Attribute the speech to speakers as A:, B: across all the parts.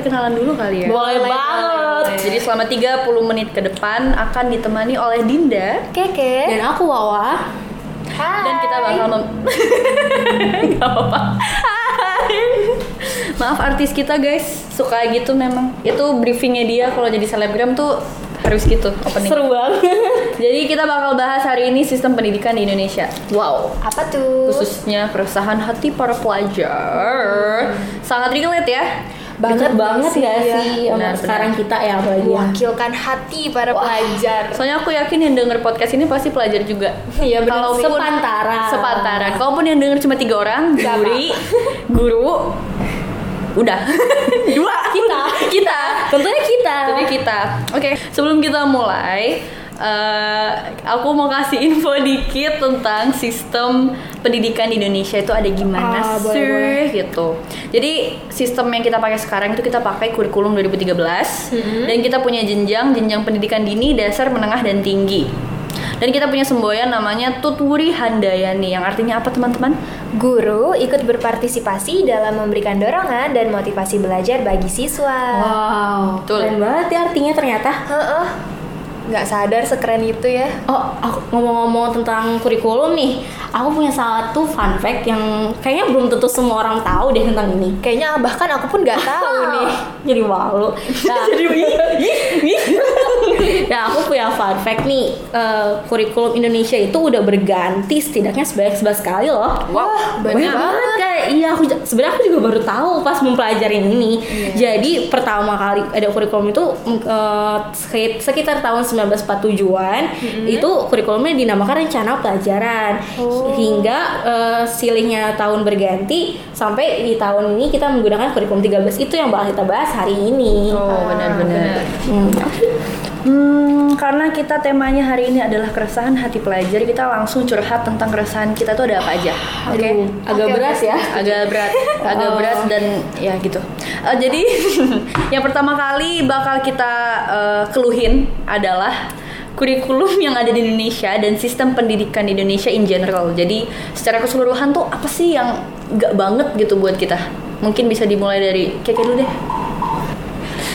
A: perkenalan dulu kali ya.
B: Boleh banget.
A: Jadi selama 30 menit ke depan akan ditemani oleh Dinda
C: Keke.
B: Dan aku Wawa.
C: Hai.
A: dan kita bakal mem Gak apa-apa. Hai. Maaf artis kita guys, suka gitu memang. Itu briefingnya dia kalau jadi selebgram tuh harus gitu opening.
B: Seru banget.
A: Jadi kita bakal bahas hari ini sistem pendidikan di Indonesia.
B: Wow.
C: Apa tuh?
A: Khususnya keresahan hati para pelajar. Sangat relate ya.
B: Banget
C: Deket
B: banget
C: sih,
B: gak
C: iya.
B: sih
A: Benar,
B: sekarang kita ya apalagi ya.
C: Mewakilkan hati para pelajar.
A: Soalnya aku yakin yang denger podcast ini pasti pelajar juga.
C: Iya benar.
A: Kalaupun
B: Sepantara.
A: Sepantara. Kalaupun yang denger cuma tiga orang, guri, guru, udah dua
B: Kita.
A: kita
B: Tentunya kita.
A: Jadi kita. Oke, sebelum kita mulai, eh, aku mau kasih info dikit tentang sistem pendidikan di Indonesia itu ada gimana
B: Ah, boleh,
A: sih
B: boleh.
A: gitu. Jadi sistem yang kita pakai sekarang itu kita pakai kurikulum 2013 dan kita punya jenjang jenjang pendidikan dini, dasar, menengah dan tinggi. Dan kita punya semboyan namanya Tutwuri Handayani yang artinya apa teman-teman?
C: Guru ikut berpartisipasi dalam memberikan dorongan dan motivasi belajar bagi siswa.
B: Wow.
A: Betul.
B: Keren banget ya artinya ternyata.
C: Heeh. Nggak sadar sekeren itu ya.
B: Oh, aku ngomong-ngomong tentang kurikulum nih, aku punya satu fun fact yang kayaknya belum tentu semua orang tahu deh tentang ini.
C: Kayaknya bahkan aku pun nggak tahu nih.
B: Jadi malu. Nah, ya aku punya fun fact nih, eh, kurikulum Indonesia itu udah berganti setidaknya sebanyak 11 kali loh.
A: Wow,
B: Banyak banget kayak iya aku sebenarnya aku juga baru tahu pas mempelajari ini. Jadi pertama kali ada kurikulum itu mm, sekit- sekitar tahun 1947-an itu kurikulumnya dinamakan rencana pelajaran. Hingga eh, silihnya tahun berganti sampai di tahun ini kita menggunakan kurikulum 13 itu yang bakal kita bahas hari ini.
A: Oh, benar-benar.
B: Hmm.
A: Hmm, karena kita temanya hari ini adalah keresahan hati pelajar, kita langsung curhat tentang keresahan kita tuh ada apa aja. Oke.
B: Aduh, agak
C: Oke,
B: berat ya.
A: Agak berat, agak berat dan ya gitu. Eh, jadi yang pertama kali bakal kita eh, keluhin adalah kurikulum yang ada di Indonesia dan sistem pendidikan di Indonesia in general. Jadi secara keseluruhan tuh apa sih yang gak banget gitu buat kita? Mungkin bisa dimulai dari Keke dulu deh.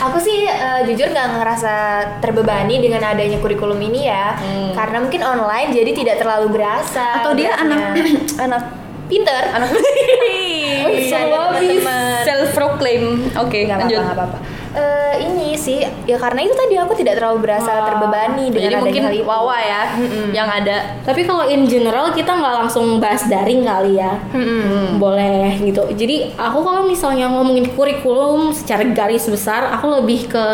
C: Aku sih eh, jujur nggak ngerasa terbebani dengan adanya kurikulum ini ya, karena mungkin online jadi tidak terlalu berasa.
A: Atau dia anak anak
C: pinter.
A: anak
C: Iya, teman-teman.
A: self proclaim oke
C: Nggak
A: lanjut
C: apa-apa, Eh, ini sih ya karena itu tadi aku tidak terlalu berasa terbebani dengan
A: jadi mungkin
C: hal itu.
A: wawa ya yang ada
B: Tapi kalau in general kita nggak langsung bahas daring kali ya.
C: Mm-mm.
B: Boleh gitu. Jadi aku kalau misalnya ngomongin kurikulum secara garis besar, aku lebih ke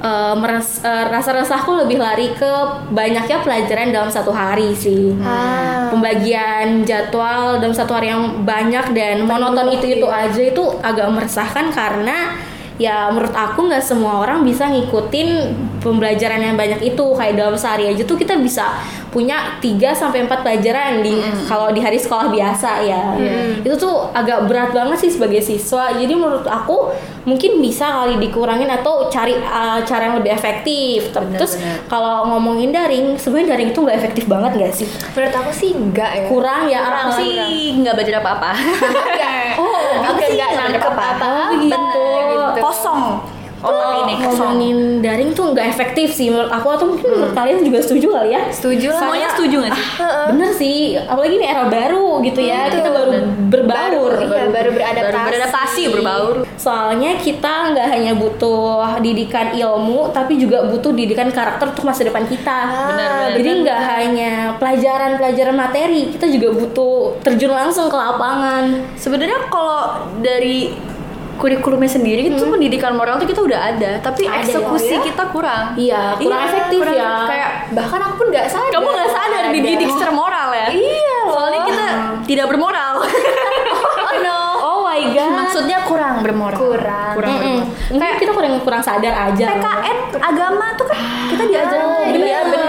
B: eh, meres- eh, rasa resahku lebih lari ke banyaknya pelajaran dalam satu hari sih.
C: Ah.
B: Pembagian jadwal dalam satu hari yang banyak dan monoton itu itu aja itu agak meresahkan karena ya menurut aku nggak semua orang bisa ngikutin pembelajaran yang banyak itu kayak dalam sehari aja tuh kita bisa punya 3 sampai 4 pelajaran di kalau di hari sekolah biasa ya. Itu tuh agak berat banget sih sebagai siswa. Jadi menurut aku mungkin bisa kali dikurangin atau cari uh, cara yang lebih efektif. Terus
A: Benar-benar.
B: kalau ngomongin daring, sebenarnya daring itu nggak efektif banget nggak sih?
C: Menurut aku sih enggak ya.
B: Kurang ya
A: aku
B: kurang.
A: sih nggak belajar apa-apa
B: Oh,
C: aku
B: sih
C: enggak
B: nggak
C: nangkep
B: apa-apa.
C: apa-apa.
B: gitu.
C: Gitu.
A: kosong. Otak ini kosong.
B: Ngomongin daring tuh nggak efektif sih. Menurut aku atau mungkin menurut kalian juga setuju kali ya?
C: Setuju lah.
A: semuanya setuju nggak sih?
C: Heeh.
B: bener sih. Apalagi ini era baru gitu ya.
C: Betul.
B: kita baru berbaur.
C: Baru, iya, baru beradaptasi.
A: baru beradaptasi berbaur.
B: Soalnya kita nggak hanya butuh didikan ilmu tapi juga butuh didikan karakter untuk masa depan kita.
A: Benar, benar,
B: jadi nggak hanya pelajaran-pelajaran materi kita juga butuh terjun langsung ke lapangan.
A: Sebenarnya kalau dari kurikulumnya sendiri itu pendidikan moral tuh kita udah ada tapi
B: Ada,
A: eksekusi
C: ya?
A: kita kurang
B: Iya, kurang efektif
A: kurang-
B: ya.
A: kayak
C: Bahkan aku pun nggak sadar.
A: kamu nggak sadar
C: Ada.
A: dididik secara moral ya
C: Iya loh.
A: soalnya kita tidak bermoral
C: Oh no.
B: oh my god
A: maksudnya kurang bermoral.
C: Kurang.
A: Kurang
B: Mm-mm.
A: bermoral.
B: Mungkin kita kurang kurang sadar aja.
A: PKN agama tuh kan kita diajarin
C: Ah, iya bener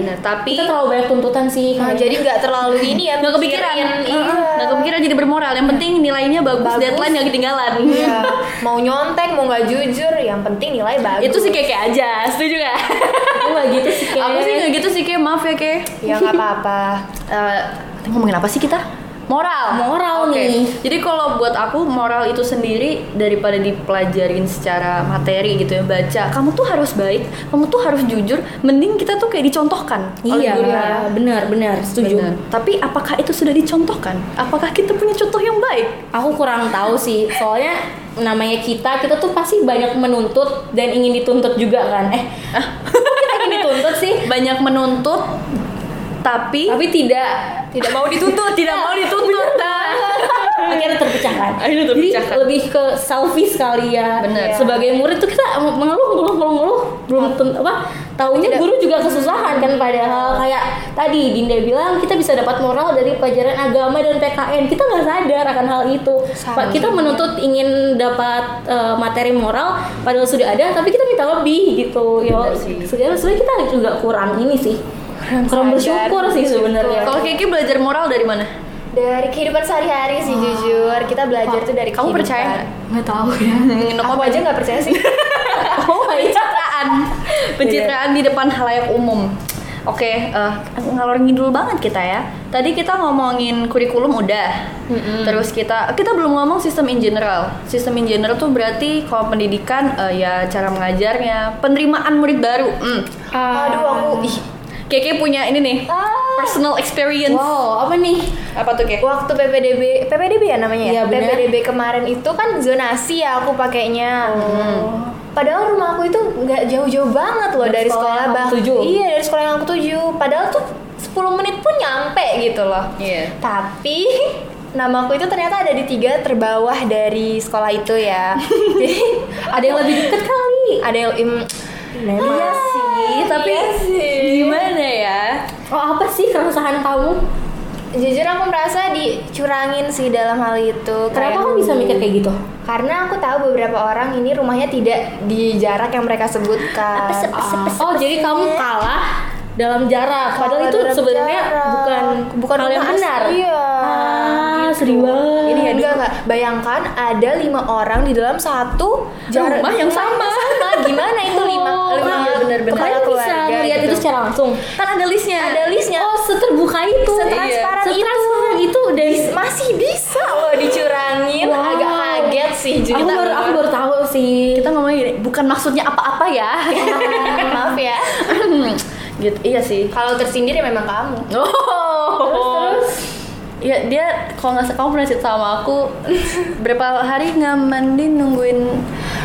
C: sih.
A: Bener, tapi
B: Kita terlalu banyak tuntutan sih.
C: Nah, jadi nggak terlalu ini ya.
A: nggak kepikiran,
C: Iya.
A: nggak kepikiran jadi bermoral. Yang penting nilainya bagus,
C: Bagus.
A: deadline nggak ketinggalan.
C: Iya. mau nyontek, mau nggak jujur, yang penting nilai bagus.
A: Itu sih kayak kayak aja, setuju gak?
B: aku nggak gitu sih kayak.
A: Aku sih nggak gitu sih kayak maaf ya kayak.
C: Ya nggak apa-apa.
A: Eh, ngomongin apa sih kita? Moral.
B: Moral
A: Oke.
B: nih.
A: Jadi kalau buat aku moral itu sendiri daripada dipelajarin secara materi gitu ya baca, kamu tuh harus baik, kamu tuh harus jujur, mending kita tuh kayak dicontohkan oleh
B: Iya,
A: ya.
B: benar benar setuju.
A: Bener. Tapi apakah itu sudah dicontohkan? Apakah kita punya contoh yang baik?
B: Aku kurang tahu sih, soalnya namanya kita, kita tuh pasti banyak menuntut dan ingin dituntut juga kan. Eh, kita ingin dituntut sih,
A: Banyak menuntut tapi
B: tapi tidak
A: tidak mau dituntut, tidak mau dituntut. Nah.
B: akhirnya terpecahkan.
A: Akhirnya terpecahkan.
B: Jadi lebih ke selfish kali ya.
A: Bener.
B: Sebagai murid tuh kita mengeluh, mengeluh, mengeluh, mengeluh, belum ten- apa? Taunya guru juga kesusahan kan padahal kayak tadi Dinda bilang kita bisa dapat moral dari pelajaran agama dan PKN. Kita nggak sadar akan hal itu.
C: Sama.
B: Pak, Kita menuntut ingin dapat eh, materi moral padahal sudah ada, tapi kita minta lebih gitu. Sebenarnya sebenarnya kita juga kurang ini sih. Kurang bersyukur sih sebenarnya.
A: Kalau Kiki belajar moral dari mana?
C: Dari kehidupan sehari-hari sih jujur, kita belajar tuh dari
A: Kamu
C: kehidupan.
A: percaya nggak?
B: nggak tahu ya.
C: Aku
A: apa
C: aja nggak percaya sih.
A: Oh, pencitraan. pencitraan di depan halayak umum. Oke, eh, ngalor ngidul banget kita ya. Tadi kita ngomongin kurikulum udah. Terus kita kita belum ngomong sistem in general. Sistem in general tuh berarti kalau pendidikan eh, ya cara mengajarnya, penerimaan murid baru. Hmm.
C: Aduh aku ih.
A: Keke punya ini nih,
C: Ah.
A: personal experience.
B: Wow, apa nih?
A: Apa tuh, Kek?
C: Waktu PPDB, PPDB ya namanya ya?
B: Iya, benar.
C: PPDB kemarin itu kan zonasi ya aku pakainya.
B: Oh.
C: Padahal rumah aku itu nggak jauh-jauh banget loh
B: Dari
C: dari,
B: sekolah
C: sekolah, bah-
B: tuju?
C: Iya dari sekolah yang aku tuju. Padahal tuh 10 menit pun nyampe gitu loh.
A: Iya.
C: Tapi namaku itu ternyata ada di tiga terbawah dari sekolah itu ya. Jadi
B: Ada yang lebih deket kali.
C: ada yang im,
B: Memang.
A: Iya sih, tapi
C: Iya sih.
A: gimana?
B: Oh apa sih keresahan kamu?
C: jujur aku merasa dicurangin sih dalam hal itu.
B: Kenapa kamu bisa mikir kayak gitu?
C: Karena aku tahu beberapa orang ini rumahnya tidak di jarak yang mereka sebutkan.
B: oh jadi kamu kalah dalam jarak. Padahal itu sebenarnya
C: jarak.
B: bukan
C: Bukan
B: hal yang benar.
C: iya.
B: Ah,
C: Gitu.
B: banget.
C: Ini ya enggak enggak. Bayangkan ada lima orang di dalam satu
A: Rumah yang sama.
C: sama. Gimana itu lima
B: Oh,
C: lima
A: iya,
B: secara langsung.
A: Kan ada listnya.
C: Ada listnya.
B: Oh, seterbuka itu.
C: Setransparan
B: Iya.
C: itu.
B: Setransparan itu dari
C: Bis- masih bisa loh dicurangin.
B: Wow.
C: Agak kaget sih
B: aku
C: jadi
B: baru aku baru tahu sih.
A: kita ngomongin gini, bukan maksudnya apa-apa ya.
C: maaf ya.
A: gitu. Iya sih.
C: Kalau tersindir ya memang kamu.
A: Oh.
C: Terus
A: Iya dia kalau nggak kamu pernah cerita sama aku berapa hari nggak mandi nungguin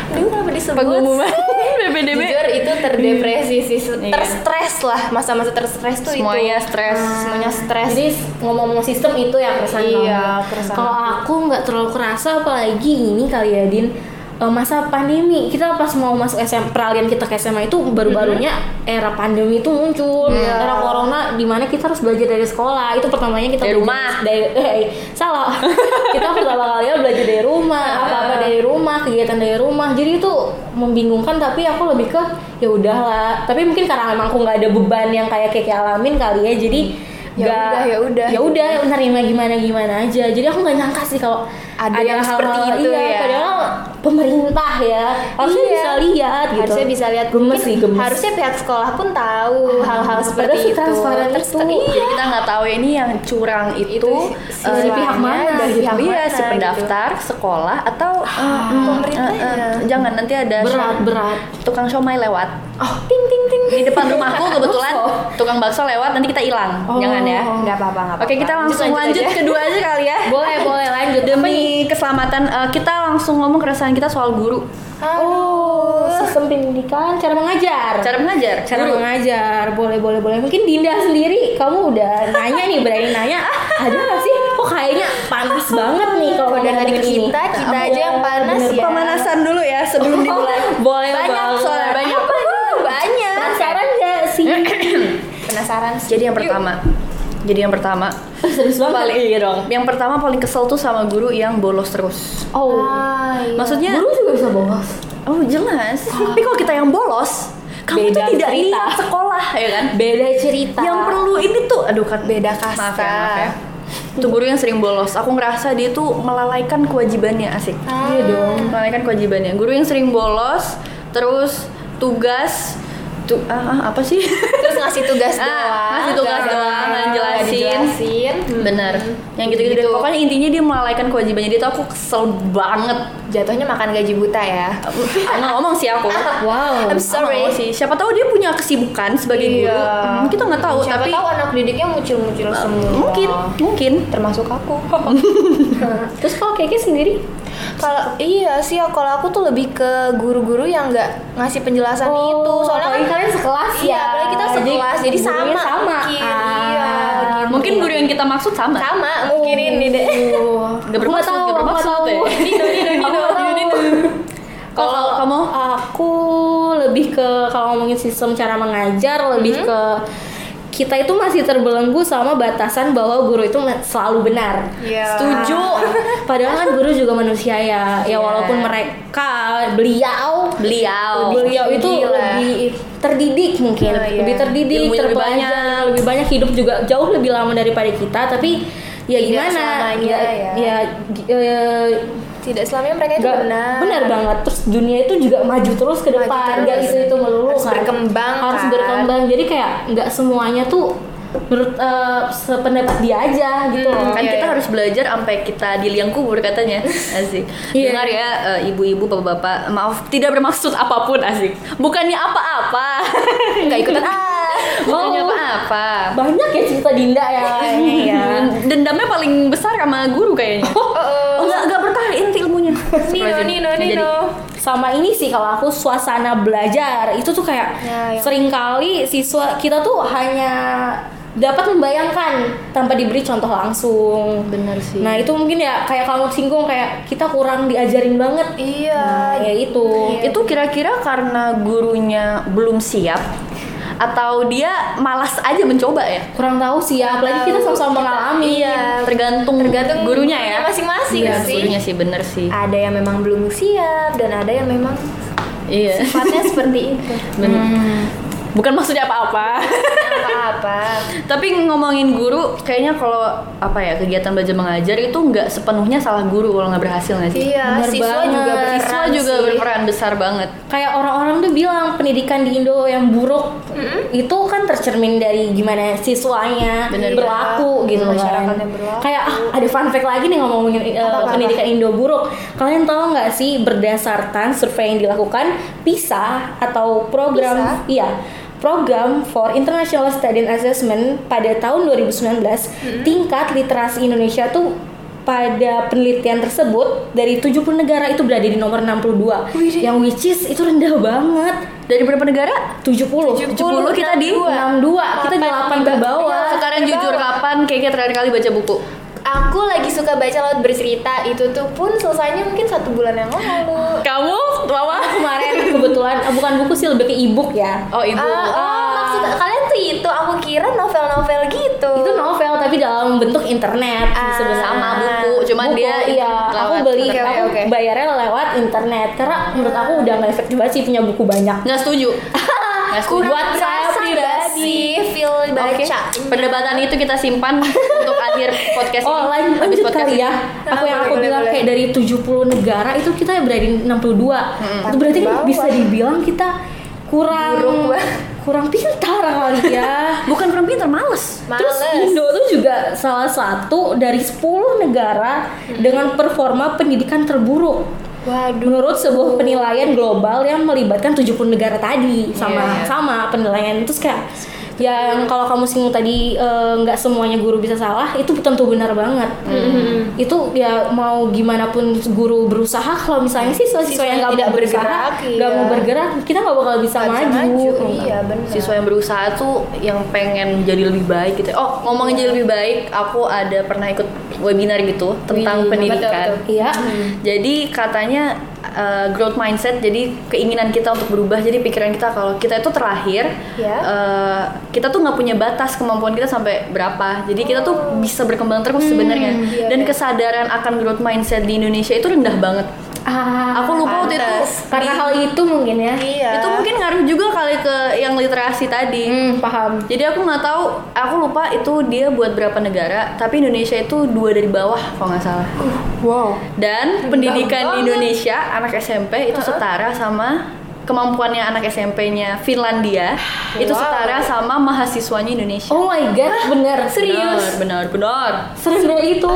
C: Aduh kenapa disebut
A: pengumuman? PPDB.
C: Jujur itu terdepresi sih,
A: Iya.
C: terstres lah masa-masa terstres tuh
A: Semuanya
C: itu.
A: stres.
C: Semuanya stres.
B: Jadi ngomong-ngomong sistem itu ya keresahan
C: Iya, keresahan
B: Kalau aku nggak terlalu kerasa apalagi ini kali ya Din eh, masa pandemi. Kita pas mau masuk SM peralihan kita ke SMA itu baru-barunya era pandemi itu muncul.
C: Iya.
B: era corona di mana kita harus belajar dari sekolah. Itu pertamanya kita
A: Dari rumah.
B: dari eh, salah. Kita pertama kali belajar dari rumah apa apa dari rumah kegiatan dari rumah. Jadi itu membingungkan tapi aku lebih ke ya udahlah. Tapi mungkin karena memang aku nggak ada beban yang kayak kayak alamin kali ya jadi
C: Ya
B: nggak-
C: udah, ya udah.
B: ya udah nerima gimana gimana aja. Jadi aku nggak nyangka sih kalau
C: Ada yang seperti
B: hal-hal-
C: itu
B: iya,
C: ya.
B: padahal pemerintah ya harusnya
C: Iya.
B: bisa lihat gitu.
C: Harusnya bisa lihat.
B: Gemes sih gemes.
C: harusnya pihak sekolah pun tahu hal-hal
B: padahal
C: seperti itu. Terus
B: itu.
C: iya.
A: Jadi kita nggak tahu ya, ini yang curang itu,
C: Itu
A: eh,
B: dari pihak mana
C: dari
B: gitu.
C: pihak
A: iya
C: mana
A: si pendaftar sekolah atau eh, mm,
C: pemerintahnya.
A: eh, eh, jangan nanti ada
B: berat berat.
A: tukang somai lewat.
C: Oh ting ting ting
A: di depan rumahku kebetulan tukang bakso lewat nanti kita hilang.
B: Oh.
A: jangan ya.
C: Nggak apa-apa nggak
A: Oke kita langsung lanjut, kedua aja kali ya.
B: Boleh boleh lanjut.
A: Demi keselamatan eh, kita langsung ngomong keresahan kita soal guru.
B: Oh sistem pendidikan cara mengajar.
A: Cara mengajar?
B: Cara
A: guru.
B: mengajar boleh boleh boleh. Mungkin Dinda sendiri kamu udah nanya nih berani nanya. Ada nggak sih? Kok kayaknya panas banget nih kalau
C: Kalau dari
B: ini.
C: kita kita
A: Aku-
C: aja yang panas
B: bener.
C: ya.
A: Pemanasan dulu ya sebelum dimulai.
B: boleh
A: banyak
B: banget.
A: soalnya. Banyak. Banyak.
B: Penasaran nggak sih?
C: Penasaran sih.
A: Jadi yang pertama jadi yang pertama
B: serius banget
A: paling iya dong yang pertama paling kesel tuh sama guru yang bolos terus
B: oh
C: ah iya.
A: Maksudnya
B: Guru juga bisa bolos.
A: oh jelas. Tapi kalau kita yang bolos, kamu
B: Beda
A: tuh tidak
B: cerita.
A: niat sekolah ya kan?
B: Beda cerita.
A: Yang perlu ini tuh aduh kan
C: Beda kasta.
A: Maaf ya, maaf ya. Itu guru yang sering bolos. Aku ngerasa dia tuh melalaikan kewajibannya asik.
B: Iya dong.
A: Melalaikan kewajibannya. Guru yang sering bolos, terus tugas tu, ah, ah, apa sih?
C: Terus ngasih tugas
A: Ah,
C: doang.
A: ngasih tugas doang,
C: nggak
A: jelasin.
C: dijelasin. Hmm.
A: Bener. Yang gitu-gitu. deh.
C: Gitu.
A: Pokoknya intinya dia melalaikan kewajibannya dia tuh aku kesel banget.
C: Jatuhnya makan gaji buta ya.
A: Nggak ngomong sih aku.
B: Wow.
C: I'm sorry.
A: Ngomong sih. Siapa tahu dia punya kesibukan sebagai guru.
C: Iya.
A: Hmm, kita nggak tahu.
C: Siapa
A: tapi
C: tahu anak didiknya muncul-muncul semua.
A: mungkin, mungkin.
C: termasuk aku.
B: Terus kalau Keke sendiri?
C: Kalau iya sih, kalau aku tuh lebih ke guru-guru yang nggak ngasih penjelasan itu. Soalnya kan
B: kalian sekelas
C: Iya,
B: ya.
C: apalagi kita sekelas, jadi
B: gurunya
C: sama
B: sama.
C: mungkin.
B: Ah,
C: Iya, gitu.
A: Mungkin guru yang kita maksud sama.
C: sama mungkin ini deh.
A: Nggak
B: aku
A: bermaksud,
B: tahu, aku
A: bermaksud ya. Kalau kamu?
B: aku lebih ke kalau ngomongin sistem cara mengajar lebih ke kita itu masih terbelenggu sama batasan bahwa guru itu selalu benar.
C: Iya.
A: Setuju.
B: Padahal kan guru juga manusia ya.
C: Iya.
B: Ya walaupun mereka beliau
A: Beliau.
B: beliau itu
C: Gila.
B: lebih terdidik mungkin
C: Oh, iya.
B: lebih terdidik
A: Ilmunya lebih
B: terpelajar lebih banyak hidup juga jauh lebih lama daripada kita tapi ya
C: Tidak
B: gimana
C: selamanya
B: ya,
C: ya.
B: ya, eh,
C: Tidak selamanya mereka itu benar.
B: benar banget terus dunia itu juga maju terus ke depan
C: terus.
B: nggak itu itu melulu
C: Harus
B: kan.
C: berkembang,
B: harus
C: kan.
B: berkembang jadi kayak nggak semuanya tuh menurut eh, sependapat dia aja gitu
C: Hmm,
A: kan
C: Iya,
A: kita
C: iya.
A: harus belajar sampai kita di liang kubur katanya asik
B: Iya.
A: dengar ya eh, ibu-ibu bapak-bapak maaf tidak bermaksud apa pun asik bukannya apa-apa
C: nggak ikutan ah.
A: bukannya
B: Oh.
A: apa-apa
B: banyak ya cerita Dinda ya kayaknya ya
A: dendamnya paling besar sama guru kayaknya
C: Oh,
A: oh nggak bertahan inti ilmunya
C: Nino, Nino. Nino.
B: sama ini sih kalau aku suasana belajar itu tuh kayak
C: Ya, yang-
B: sering kali siswa kita tuh hanya dapat membayangkan tanpa diberi contoh langsung.
A: Bener sih.
B: Nah itu mungkin ya kayak kamu singgung kayak kita kurang diajarin banget.
C: Iya.
B: Nah, ya itu.
A: itu kira-kira karena gurunya belum siap atau dia malas aja mencoba ya
B: Kurang tahu sih ya, apalagi kita sama-sama mengalami.
C: Iya.
A: tergantung
C: Tergantung
A: gurunya ya
C: masing-masing
A: Iya,
C: sih.
A: gurunya sih bener sih
C: Ada yang memang belum siap dan ada yang memang
A: iya
C: sifatnya seperti itu.
A: bener
B: Hmm.
A: bukan maksudnya apa-apa
C: Apa-apa.
A: tapi ngomongin guru kayaknya kalau apa ya kegiatan belajar mengajar itu nggak sepenuhnya salah guru kalau nggak berhasil nggak sih
C: Iya,
B: Bener
C: siswa
B: banget.
C: juga berperan
A: siswa juga
C: sih.
A: berperan besar banget
B: Kayak orang-orang tuh bilang pendidikan di Indo yang buruk itu kan tercermin dari gimana siswanya
A: Bener,
B: berlaku gitu kan.
C: Masyarakatnya berlaku.
B: Kayak ah, ada fun fact lagi nih ngomongin uh, pendidikan Indo buruk. Kalian tahu nggak sih berdasarkan survei yang dilakukan PISA atau program
C: PISA?
B: iya program for International Study and Assessment pada tahun 2019 tingkat literasi Indonesia tuh pada penelitian tersebut dari 70 negara itu berada di nomor 62
C: Wih.
B: yang which is itu rendah banget.
A: Dari berapa negara?
B: 70
C: 70,
A: 70 kita di
B: 62 kita di 8 terbawah
A: sekarang jujur kapan? Kayaknya terakhir kali baca buku
C: Aku lagi suka baca laut bercerita. Itu tuh pun selesainya mungkin satu bulan yang lalu.
A: kamu? Mama?
B: Kemarin. Kebetulan. Ah, bukan buku sih lebih ke e-book ya.
A: Oh ibu
C: Ah, oh, maksud kalian tuh itu. Aku kira novel-novel gitu.
B: itu novel tapi dalam bentuk internet
C: Ah,
B: sebenarnya.
A: sama buku cuman
B: Buku,
A: dia
B: iya. aku beli
C: oke,
B: aku bayarnya lewat internet. Karena menurut aku udah nggak efektif banget sih punya buku banyak.
A: Nggak setuju. Nggak setuju.
B: Buat saya.
C: Sih feel baca.
A: Oke, perdebatan itu kita simpan untuk akhir podcast
B: Oh
A: ini.
B: lanjut,
A: Habis
B: lanjut
A: podcast
B: kali
A: ini.
B: ya
C: Nah,
B: Aku yang
C: boleh,
B: aku
C: boleh,
B: bilang
C: boleh.
B: kayak dari 70 negara itu kita berada di 62 Itu berarti kan
C: Bawah.
B: bisa dibilang kita kurang
C: Buruk
B: kurang pintar kali ya
A: Bukan kurang pintar, males.
B: Terus
C: Males.
B: Indo tuh juga salah satu dari 10 negara dengan performa pendidikan terburuk
C: Waduh.
B: menurut sebuah penilaian global yang melibatkan 70 negara tadi sama
A: iya.
B: sama penilaian terus kayak yang kalau kamu singgung tadi eh, nggak semuanya guru bisa salah itu tentu benar banget itu ya mau gimana pun guru berusaha kalau misalnya siswa-siswa yang nggak
C: tidak
B: mau berusaha
C: bergerak,
B: nggak
C: iya.
B: mau bergerak kita nggak bakal bisa
C: Nggak bisa
B: maju,
C: maju. Iya benar.
A: Siswa yang berusaha tuh yang pengen jadi lebih baik gitu. Oh, ngomongin jadi lebih baik, aku ada pernah ikut webinar gitu tentang
C: Wih,
A: pendidikan.
C: betul,
B: iya
A: Jadi katanya uh, growth mindset, jadi keinginan kita untuk berubah. Jadi pikiran kita kalau kita itu terakhir,
C: Ya.
A: uh, kita tuh nggak punya batas kemampuan kita sampai berapa. Jadi kita
C: Oh.
A: tuh bisa berkembang terus sebenarnya.
C: iya,
A: Dan
C: iya.
A: kesadaran akan growth mindset di Indonesia itu rendah banget.
B: Ah,
A: Aku lupa waktu itu
B: karena hal itu mungkin ya.
C: Iya.
A: itu mungkin ngaruh juga kali ke yang literasi tadi.
B: Hmm, paham.
A: Jadi aku nggak tahu, aku lupa itu dia buat berapa negara, tapi Indonesia itu dua dari bawah kalau nggak salah.
B: Wow.
A: Dan pendidikan di
C: banget.
A: Indonesia anak SMP itu setara sama kemampuannya anak SMP-nya Finlandia itu
C: Wow.
A: setara sama mahasiswanya Indonesia.
B: Oh my god, bener.
A: Benar, benar, benar.
B: Serendah itu.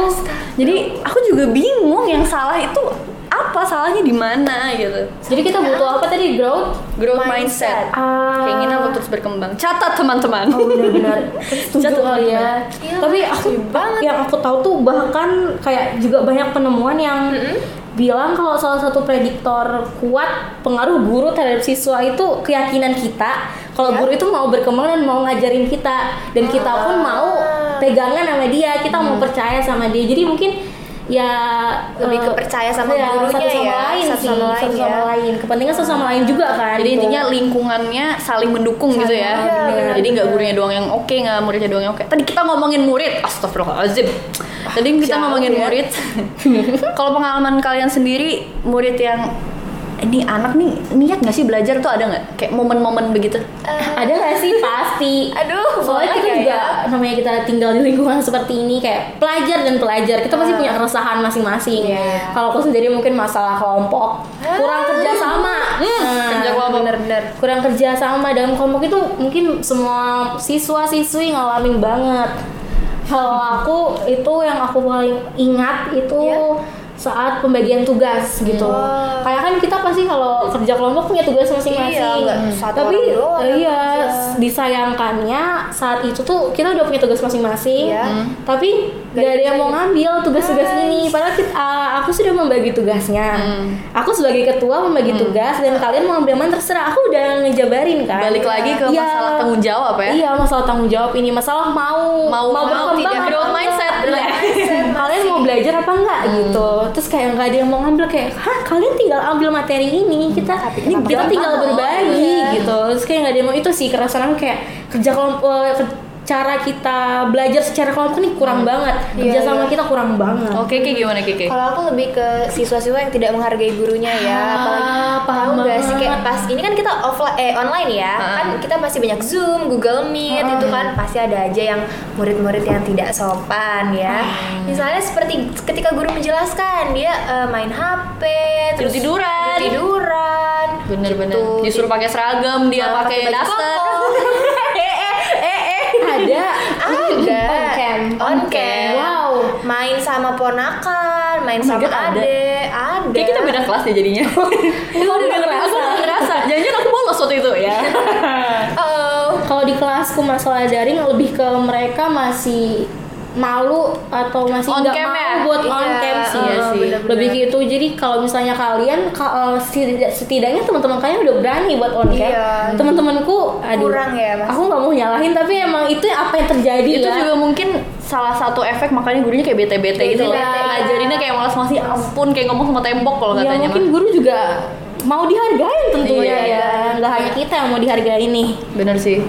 A: Jadi aku juga bingung yang salah itu apa salahnya di mana gitu.
B: Jadi kita butuh apa tadi? Growth?
A: Growth mindset.
B: Ah.
A: Keinginan untuk terus berkembang. Catat teman-teman.
B: Oh benar-benar setuju kali ya.
C: Iya,
B: Tapi aku
C: banget.
B: yang aku tahu tuh bahkan kayak juga banyak penemuan yang bilang kalau salah satu prediktor kuat pengaruh guru terhadap siswa itu keyakinan kita kalau
C: Ya.
B: guru itu mau berkembang dan mau ngajarin kita dan kita pun mau pegangan sama dia kita mau percaya sama dia jadi mungkin ya
C: Lebih
B: eh,
C: ke percaya sama
B: ya,
C: gurunya
B: satu sama
C: ya,
B: lain
C: satu
B: sih
C: sama lain
B: satu sama
C: ya.
B: lain kepentingan satu sama lain juga kan
A: Jadi
B: gitu.
A: intinya lingkungannya saling mendukung gitu ya.
B: Iya, benar,
A: Jadi nggak gurunya doang yang oke, nggak muridnya doang yang oke. Tadi kita ngomongin murid, astagfirullahaladzim. Tadi kita
C: Jauh
A: ngomongin
C: ya.
A: murid. Kalau pengalaman kalian sendiri, murid yang ini anak nih niat nggak sih belajar tuh ada nggak? Kayak momen-momen begitu?
B: ada gak sih pasti
C: Aduh,
B: soalnya kita juga
C: ya?
B: namanya kita tinggal di lingkungan seperti ini kayak pelajar dan pelajar kita pasti punya keresahan masing-masing
C: Iya.
B: kalau aku sendiri mungkin masalah kelompok kurang kerja sama
A: kerja kelompok.
C: bener-bener.
B: kurang kerja sama dalam kelompok itu mungkin semua siswa-siswi ngalamin banget kalau aku itu yang aku paling ingat itu
C: Iya.
B: Saat pembagian tugas gitu
C: Wah.
B: kayak kan kita pasti kalau kerja kelompok punya tugas masing-masing
C: Iya, satu
B: tapi
C: orang doang
B: iya
C: kerja.
B: disayangkannya saat itu tuh kita udah punya tugas masing-masing
C: Iya.
B: tapi
C: Nggak
B: gak ada yang mau ngambil tugas-tugas ini padahal kita, ah, aku sudah membagi tugasnya aku sebagai ketua membagi tugas dan kalian mau ambil mana terserah aku udah ngejabarin kan
A: Balik lagi ke
B: Iya.
A: masalah tanggung jawab ya.
B: Iya masalah tanggung jawab ini masalah mau
A: Mau- mau
B: berkembang
A: tidak growth mindset.
B: Iya. Kalian mau belajar apa enggak gitu. Terus kayak nggak ada yang mau ngambil kayak hah kalian tinggal ambil materi ini kita
C: Tapi
B: ini kita tinggal berbagi
C: Iya.
B: gitu. Terus kayak nggak ada yang mau itu sih aku kayak kerja kelompok ke- cara kita belajar secara kelompok ini kurang banget
C: Iya,
B: kerja sama
C: iya.
B: kita kurang banget
A: Oke, Kiki gimana Kiki?
C: Kalau aku lebih ke siswa-siswa yang tidak menghargai gurunya ya,
B: Ah,
C: apalagi
B: paham
C: tahu nggak sih kayak pas ini kan kita offline eh online ya,
A: Ah.
C: kan kita pasti banyak Zoom, Google Meet
B: Ah.
C: itu kan pasti ada aja yang murid-murid yang tidak sopan ya.
B: Ah.
C: Misalnya seperti ketika guru menjelaskan dia eh, main HP, terus
A: Tidur-tiduran.
C: tiduran,
A: Bener-bener.
C: gitu.
A: Disuruh pakai seragam, dia
C: Malah
A: pakai daster.
C: koko.
B: ada
C: ada
B: on cam
C: on cam
B: wow
C: main sama ponakan main
A: Oh
C: sama
A: God, ada.
C: adek ada
A: Kayak kita beda kelas deh jadinya.
B: itu udah
A: Aku
B: ngerasa
A: nggak ngerasa. Jangan-jangan aku bolos waktu itu ya.
C: oh
B: kalau di kelasku masalah daring lebih ke mereka masih malu atau masih nggak mau
A: ya?
B: buat
C: Iya,
B: on cam sih,
A: iya sih.
C: bener-bener.
B: lebih gitu jadi kalau misalnya kalian ka- eh, setidak- setidaknya teman-teman kalian udah berani buat on cam
C: Iya.
B: teman-temanku aduh
C: Kurang ya, Mas?
B: aku nggak mau nyalahin tapi emang itu apa yang terjadi
A: itu
B: ya
A: juga mungkin salah satu efek makanya gurunya kayak bete-bete gitu loh. Ngajarinnya kayak malas masih ampun kayak ngomong sama tembok kalau
B: ya
A: katanya.
B: mungkin
A: mah.
B: guru juga mau dihargain tentunya
A: Iya,
B: ya nggak hanya kita yang mau dihargai nih
A: Bener sih.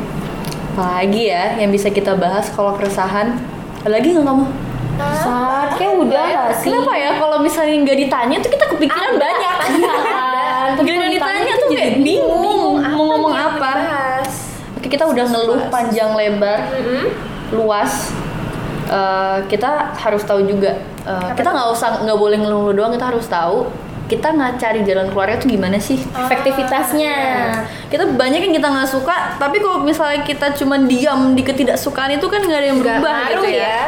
A: Apalagi ya yang bisa kita bahas kalau keresahan. Lagi nggak kamu?
B: saat kayak udah nggak sih
A: Kenapa ya kalau misalnya nggak ditanya tuh kita kepikiran banyak.
B: Iya
A: ditanya tuh kayak bingung mau ngomong apa. Oke kita udah ngeluh panjang lebar, luas. Eh, kita harus tahu juga. eh, kita nggak usah nggak boleh ngeluh doang. Kita harus tahu kita nggak cari jalan keluarnya tuh gimana sih?
B: efektivitasnya
A: Kita banyak yang kita nggak suka, tapi kalau misalnya kita cuma diam di ketidaksukaan itu kan nggak ada yang berubah
C: ngaruh
A: gitu ya.
C: ya.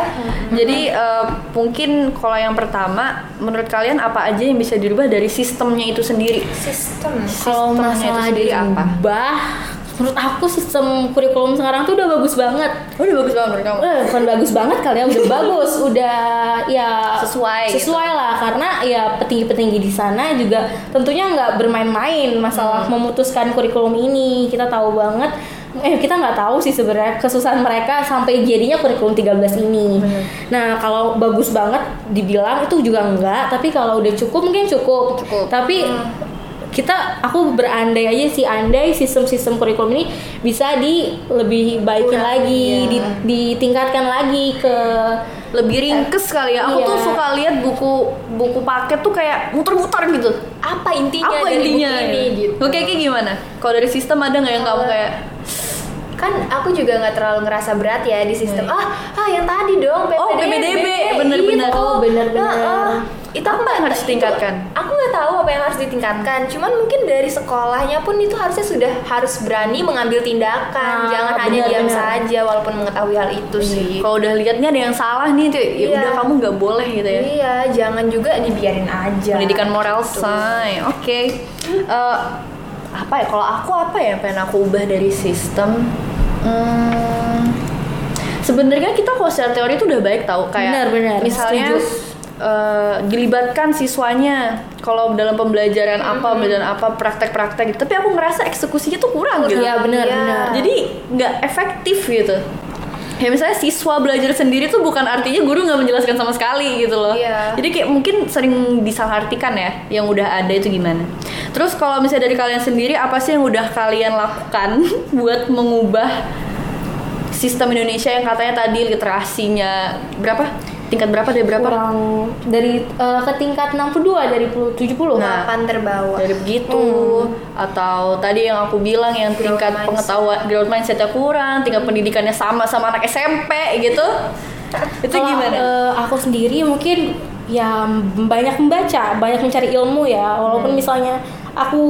A: Jadi eh, mungkin kalau yang pertama, menurut kalian apa aja yang bisa dirubah dari sistemnya itu sendiri?
C: sistem
B: kalau
A: Sistemnya itu
B: masalah
A: sendiri apa?
B: Menurut aku sistem kurikulum sekarang tuh udah bagus banget
A: Oh, udah bagus banget menurut kamu.
B: Eh, bukan bagus banget kali ya, udah bagus, udah ya
A: Sesuai gitu.
B: sesuai lah karena ya petinggi-petinggi di sana juga tentunya nggak bermain-main masalah
A: Hmm.
B: memutuskan kurikulum ini. Kita tahu banget, eh kita nggak tahu sih sebenarnya kesusahan mereka sampai jadinya kurikulum 13 ini. Nah kalau bagus banget dibilang itu juga enggak, tapi kalau udah cukup mungkin cukup.
A: Cukup.
B: Tapi kita aku berandai aja sih andai sistem-sistem kurikulum ini bisa di lebih baikin
C: Kurang,
B: lagi
C: iya.
B: di- ditingkatkan lagi ke
A: lebih ringkes kali ya. Aku
B: Iya.
A: tuh suka lihat buku buku paket tuh kayak muter-muter gitu.
C: apa intinya
A: Apa
C: dari
A: intinya?
C: buku ini gitu
A: Oke, kayak gimana? Kalau dari sistem ada nggak yang kamu
C: Kalau-
A: kayak
C: kan aku juga nggak terlalu ngerasa berat ya di sistem ah ah yang tadi dong PPDB,
A: Oh, PPDB, bener-bener.
C: Itu.
B: Oh, bener-bener.
C: Heeh. itu aku
A: Apa yang harus ditingkatkan?
C: itu- aku nggak tahu apa yang harus ditingkatkan cuman mungkin dari sekolahnya pun itu harusnya sudah harus berani mengambil tindakan
B: Ah,
C: jangan hanya diam
B: benar-benar.
C: saja walaupun mengetahui hal itu sih
A: kalau udah liatnya ada yang salah nih tuh, ya
C: Iya.
A: udah kamu nggak boleh gitu ya.
C: iya jangan juga dibiarin aja
A: Pendidikan moral
C: Gitu.
A: say. Oke. Eh, apa ya? Kalau aku apa ya yang pengen aku ubah dari sistem? Hmm, Sebenarnya kita kalau secara teori itu udah baik tahu kayak
B: Benar, benar.
A: misalnya
B: Setuju.
A: eh, dilibatkan siswanya kalau dalam pembelajaran apa pembelajaran apa praktek-praktek gitu. Tapi aku ngerasa eksekusinya tuh kurang gitu.
B: Iya benar
C: Iya.
B: benar.
A: Jadi nggak efektif gitu. Ya misalnya siswa belajar sendiri tuh bukan artinya guru nggak menjelaskan sama sekali gitu loh.
C: Iya.
A: Jadi kayak mungkin sering disalahartikan ya yang udah ada itu gimana. Terus kalau misalnya dari kalian sendiri apa sih yang udah kalian lakukan buat mengubah sistem Indonesia yang katanya tadi literasinya berapa? Tingkat berapa? Dari berapa?
B: kurang. Dari eh, ke tingkat 62 dari puluh- 70
A: Nah,
C: papan terbawah
A: dari begitu. Atau tadi yang aku bilang yang tingkat
C: mindset.
A: pengetahuan growth mindsetnya kurang tingkat pendidikannya sama sama anak SMP gitu. Itu
B: Kalau,
A: gimana?
B: eh, aku sendiri mungkin ya banyak membaca, banyak mencari ilmu ya. Walaupun misalnya aku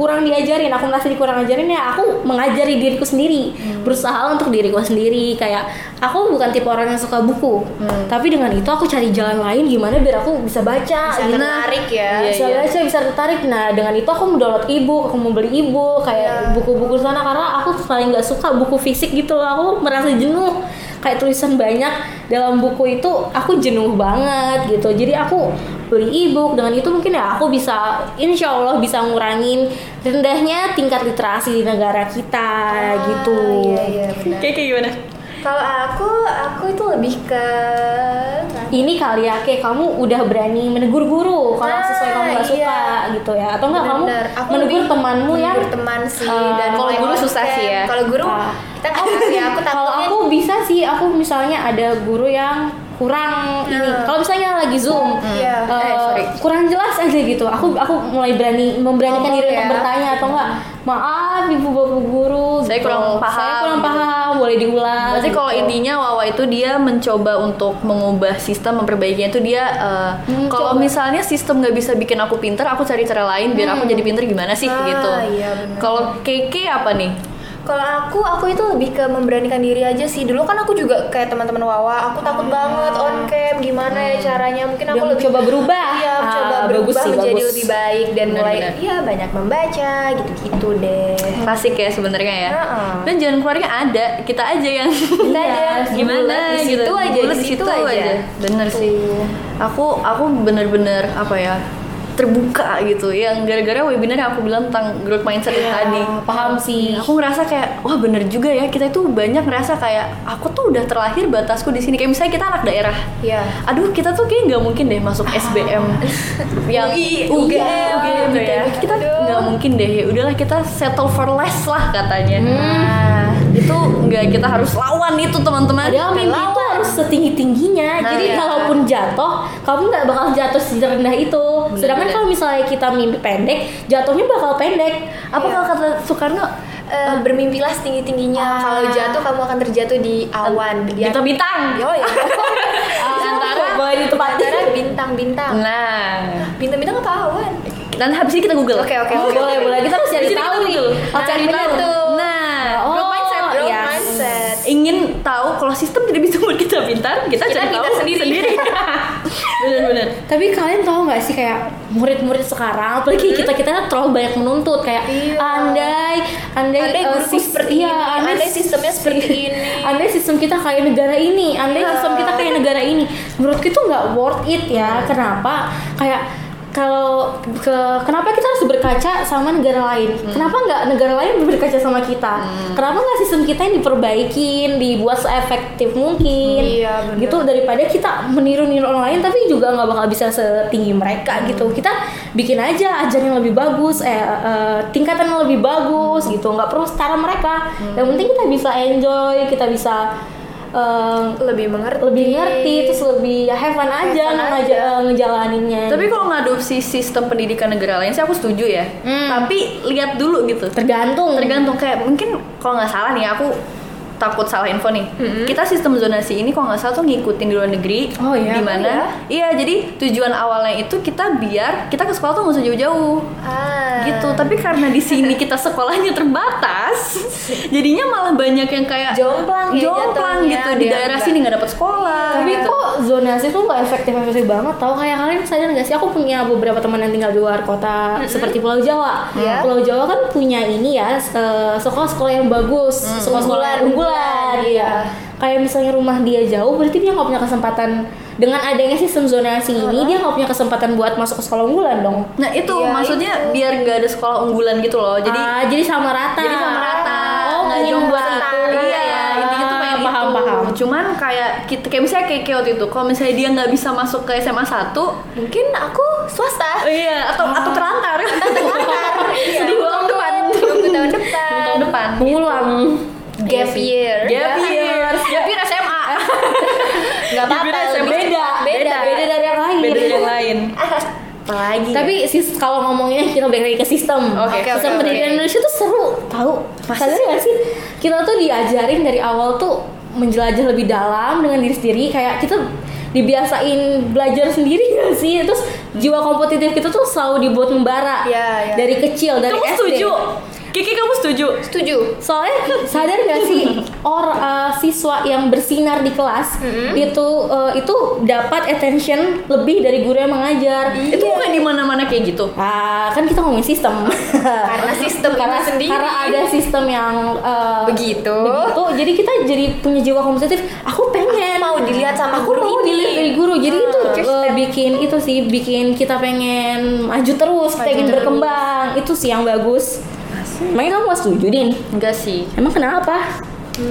B: kurang diajarin, aku merasa dikurang ajarin ya, aku mengajari diriku sendiri, berusaha untuk diriku sendiri. Kayak aku bukan tipe orang yang suka buku, tapi dengan itu aku cari jalan lain gimana biar aku bisa baca,
C: bisa
B: gitu.
C: tertarik ya.
A: Iya,
B: bisa baca bisa tertarik. Nah dengan itu aku mendownload ebook aku mau beli ebook kayak
C: Iya.
B: buku-buku sana karena aku paling nggak suka buku fisik gitu loh. Aku merasa jenuh. Kayak tulisan banyak dalam buku itu aku jenuh banget gitu. Jadi aku beli ebook dengan itu mungkin ya aku bisa insya Allah bisa ngurangin rendahnya tingkat literasi di negara kita gitu
C: iya iya benar
A: kayak kayak gimana?
C: kalau aku aku itu lebih ke
B: ini kali ya kayak kamu udah berani menegur guru kalau
C: Ah,
B: sesuai kamu nggak suka
C: iya.
B: gitu ya atau enggak kamu.
C: Aku
B: menegur temanmu yang
C: menegur teman sih
B: eh,
C: dan
A: kalau
C: mulai
A: guru susah sih ya.
C: kalau guru
B: Ah.
C: Kita nggak tahu ya aku
B: kalau aku bisa sih aku misalnya ada guru yang kurang ini
C: Nah.
B: kalau misalnya lagi zoom
C: Iya.
B: eh,
A: Eh, sorry.
B: kurang jelas aja gitu aku aku mulai berani memberanikan
C: Oh,
B: diri
C: ya.
B: untuk bertanya atau enggak maaf ibu bapak guru
A: Saya
B: gitu.
A: kurang paham,
B: saya kurang
A: gitu.
B: paham boleh diulang
A: Berarti
B: gitu.
A: kalau intinya Wawa itu dia mencoba untuk mengubah sistem, memperbaikinya itu dia uh,
B: Hmm,
A: kalau misalnya sistem nggak bisa bikin aku pinter, aku cari cara lain biar aku jadi pinter gimana sih
C: Ah,
A: gitu.
C: iya.
A: Kalau Keke apa nih?
C: Kalau aku, aku itu lebih ke memberanikan diri aja sih. Dulu kan aku juga kayak teman-teman Wawa, aku takut banget on cam, gimana ya caranya? Mungkin aku
B: Dan
C: lebih
B: coba berubah.
C: Iya,
B: Ah, bagus
C: berubah
B: sih,
C: menjadi
B: bagus.
C: lebih baik dan mulai
A: Benar-benar.
C: iya banyak membaca gitu-gitu deh.
A: Klasik ya sebenarnya ya.
C: Heeh.
A: Dan jalan keluarnya ada, kita aja yang
C: Kita
B: Iya,
C: aja
A: gimana
C: di
A: gitu.
C: situ aja, di situ aja.
A: Bener sih. Aku aku bener-bener apa ya terbuka gitu yang gara-gara webinar yang aku bilang tentang growth mindset itu tadi
B: Ah, paham sih
A: aku ngerasa kayak wah bener juga ya kita itu banyak ngerasa kayak aku tuh udah terlahir batasku di sini kayak misalnya kita anak daerah
C: Iya.
A: aduh kita tuh kayak nggak mungkin deh masuk SBM yang
C: UI,
A: UGM,
C: gitu ya.
A: gitu. kita
C: Aduh.
A: nggak mungkin deh ya udahlah kita settle for less lah katanya
B: Hmm.
A: nah itu nggak kita harus lawan itu teman-teman
B: Padahal mimpi itu harus setinggi tingginya.
A: Nah,
B: Jadi
A: iya.
B: kalaupun jatuh, kamu nggak bakal jatuh serendah itu. Sedangkan
A: bener.
B: kalau misalnya kita mimpi pendek, jatuhnya bakal pendek.
A: apa
C: Iya.
A: kalau kata Soekarno
C: Eh, bermimpilah setinggi tingginya.
B: Ah.
C: Kalau jatuh kamu akan terjatuh di awan. Di
A: bintang-bintang
C: Yo ya.
B: Antara boleh ditempatin.
C: Antara bintang-bintang.
A: nah
C: Bintang-bintang apa awan?
A: dan habis ini kita google
C: Oke oke
B: Oh,
C: oke.
B: boleh boleh kita harus cari tahu nih. Oh,
C: Nah,
B: cari
C: bener
B: tahu.
A: nah
B: Oh,
A: growth mindset
C: Growth
B: iya.
C: mindset.
A: ingin tahu kalau sistem tidak bisa membuat kita pintar kita,
C: Kita
A: cari
C: pintar
A: tahu
C: sendiri.
A: bener-bener
B: Tapi kalian tahu nggak sih kayak murid-murid sekarang, apalagi kita kita kan terlalu banyak menuntut kayak
C: Iya.
B: andai andai,
C: Andai guruku
B: sis-
C: seperti
B: iya,
C: ini, andai sistemnya seperti ini.
B: andai sistem kita kayak negara ini, andai
C: Ah.
B: sistem kita kayak negara ini, menurutku itu nggak worth it ya. Kenapa? Kayak kalau ke kenapa kita harus berkaca sama negara lain?
C: Hmm.
B: Kenapa nggak negara lain berkaca sama kita? Kenapa nggak sistem kita yang diperbaikin, dibuat seefektif mungkin?
C: Iya, bener.
B: Gitu daripada kita meniru-niru orang lain tapi juga nggak bakal bisa setinggi mereka
C: Hmm.
B: gitu. Kita bikin aja ajaran yang lebih bagus, eh, eh, tingkatan yang lebih bagus gitu. Nggak perlu setara mereka.
C: Hmm.
B: Yang penting kita bisa enjoy, kita bisa eh,
C: lebih mengerti
B: lebih ngerti terus lebih ya have fun aja,
C: fun
B: ngaja-
C: aja.
B: ngejalaninnya
A: Tapi kalau ngadopsi sistem pendidikan negara lain sih aku setuju ya. Tapi lihat dulu gitu.
B: tergantung
A: Tergantung kayak mungkin kalau nggak salah nih aku takut salah info nih. Kita sistem zonasi ini kalau nggak salah tuh ngikutin di luar negeri.
B: Oh iya?
A: Di mana? Iya, jadi tujuan awalnya itu kita biar kita ke sekolah tuh nggak usah jauh-jauh.
C: ah
A: Gitu. Tapi karena di sini kita sekolahnya terbatas, jadinya malah banyak yang kayak
C: Jomplang ya
A: jomplang gitu di daerah
C: nggak-
A: sini nggak dapat sekolah.
B: tapi
A: gitu.
B: kok zonasi tuh nggak efektif efektif banget tau kayak kalian sadar nggak sih aku punya beberapa teman yang tinggal di luar kota seperti Pulau Jawa
C: Iya.
B: Pulau Jawa kan punya ini ya eh, sekolah-sekolah yang bagus sekolah-sekolah yang unggulan
C: Unggulan,
B: iya kayak misalnya rumah dia jauh berarti dia nggak punya kesempatan dengan adanya sistem zonasi ini dia nggak punya kesempatan buat masuk ke sekolah unggulan dong
A: Nah itu
C: Iya,
A: maksudnya
C: itu.
A: biar nggak ada sekolah unggulan gitu loh. Jadi
B: Ah, jadi sama rata
A: jadi sama rata.
B: oh
A: nggak
B: ingin
A: jomplang.
B: buat itu
A: Iya ya intinya tuh pengen
B: paham
A: itu.
B: paham
A: Cuman kayak kita kayak misalnya kayak waktu itu kalau misalnya dia nggak bisa masuk ke SMA 1
C: mungkin aku swasta
A: Iya atau atau terlantar.
C: Iya.
A: Sedih tahun depan.
C: Tunggu tahun depan
A: Tahun depan.
B: ngulang
C: gap year
A: Gap year. Gap year SMA.
C: nggak apa-apa
A: beda.
B: beda beda dari yang lain
A: Beda dari yang lain. Apalagi.
B: Tapi sis kalau ngomongnya kita balik lagi ke sistem.
A: Oke,
C: oke,
B: sistem
C: oke,
B: pendidikan
C: oke.
B: Indonesia tuh seru, tahu? Sadar nggak sih? Kita tuh diajarin dari awal tuh menjelajah lebih dalam dengan diri sendiri. Kayak kita dibiasain belajar sendiri gak sih? Terus jiwa kompetitif kita tuh selalu dibuat membara
C: Iya, iya.
B: dari kecil dari
A: kamu
B: SD.
A: setuju? Kiki kamu setuju?
C: setuju
B: Soalnya sadar gak sih or uh, siswa yang bersinar di kelas itu uh, itu dapat attention lebih dari guru yang mengajar.
A: Itu bukan di mana-mana kayak gitu.
B: Ah, kan kita ngomongin sistem.
C: Karena sistem
B: karena,
C: sendiri.
B: Karena ada sistem yang uh,
C: Begitu.
B: begitu. Jadi kita jadi punya jiwa kompetitif. Aku pengen
C: mau dilihat sama
B: aku
C: guru
B: mau
C: ini.
B: dilihat dari guru. Jadi
C: Hmm,
B: itu uh, bikin itu sih bikin kita pengen maju terus,
C: Maju
B: pengen
C: terus.
B: berkembang. Itu sih yang bagus. Emangnya kamu gak setuju, Din?
A: Enggak sih.
B: Emang kenapa?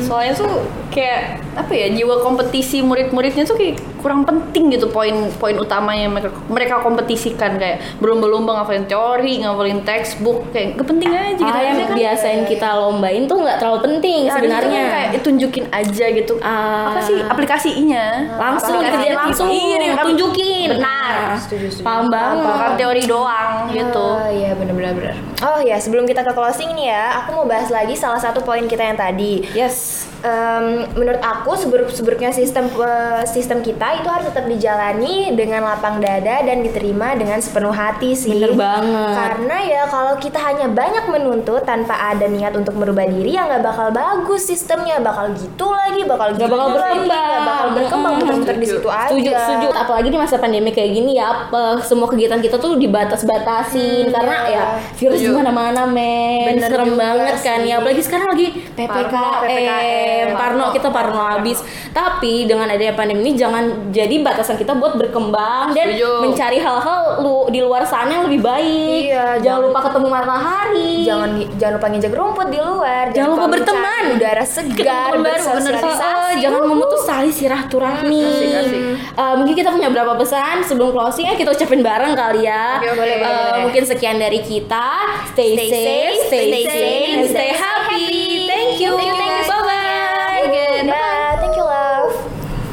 A: Soalnya tuh kayak apa ya jiwa kompetisi murid-muridnya tuh kayak kurang penting gitu poin-poin utamanya mereka mereka kompetisikan kayak berlomba-lomba ngafalin teori, ngafalin textbook kayak gak penting aja gitu.
B: Ah, yang
A: kan-
B: biasain kita lombain tuh nggak terlalu penting
A: Ya,
B: sebenarnya.
A: kan kayak tunjukin aja gitu.
B: Ah.
A: apa sih aplikasinya?
B: langsung
A: Aplikasi
B: kerjain
A: gitu.
B: langsung
A: Iya,
B: tunjukin
A: Benar.
B: Nah,
C: Setuju, setuju.
B: paham banget
A: Bukan teori doang gitu.
C: Oh iya benar-benar benar. Oh ya sebelum kita ke closing nih ya, aku mau bahas lagi salah satu poin kita yang tadi.
B: yes
C: Em, menurut aku seburuk-seburuknya sistem eh, sistem kita itu harus tetap dijalani dengan lapang dada dan diterima dengan sepenuh hati sih.
B: Bener banget.
C: Karena ya kalau kita hanya banyak menuntut tanpa ada niat untuk merubah diri ya nggak bakal bagus sistemnya, bakal gitu lagi, bakal gitu
B: bakal
C: lagi,
B: berkembang.
C: nggak bakal berkembang muter-muter di situ aja.
B: setuju setuju apalagi di masa pandemi kayak gini ya apa, semua kegiatan kita tuh dibatas-batasin
C: Hmm,
B: karena
C: iya.
B: ya virus di
A: Setuju.
B: mana-mana men
C: Bener
B: serem banget kan
C: sih.
B: ya apalagi sekarang lagi PPKM
C: Parno, PPKM.
B: Parno kita Parno
C: Parno.
B: habis tapi dengan adanya pandemi ini jangan jadi batasan kita buat berkembang dan
A: Setuju.
B: mencari hal-hal lu di luar sana yang lebih baik
C: Iya,
B: jangan
C: jangan-
B: lupa ketemu matahari
C: Jangan jangan lupa nginjak rumput di luar.
B: Jangan lupa
C: mencari
B: berteman.
C: Udara segar, bersosialisasi.
B: Eh, jangan memutus tali silaturahmi. Eh, mungkin kita punya berapa pesan sebelum closing ya kita ucapin bareng kali ya.
A: Oke, oke,
B: Eh,
C: boleh, boleh.
B: Mungkin sekian dari kita. Stay,
C: Stay
B: safe,
C: safe,
B: stay,
C: stay
B: sane,
C: sane,
B: and stay
C: stay
B: healthy.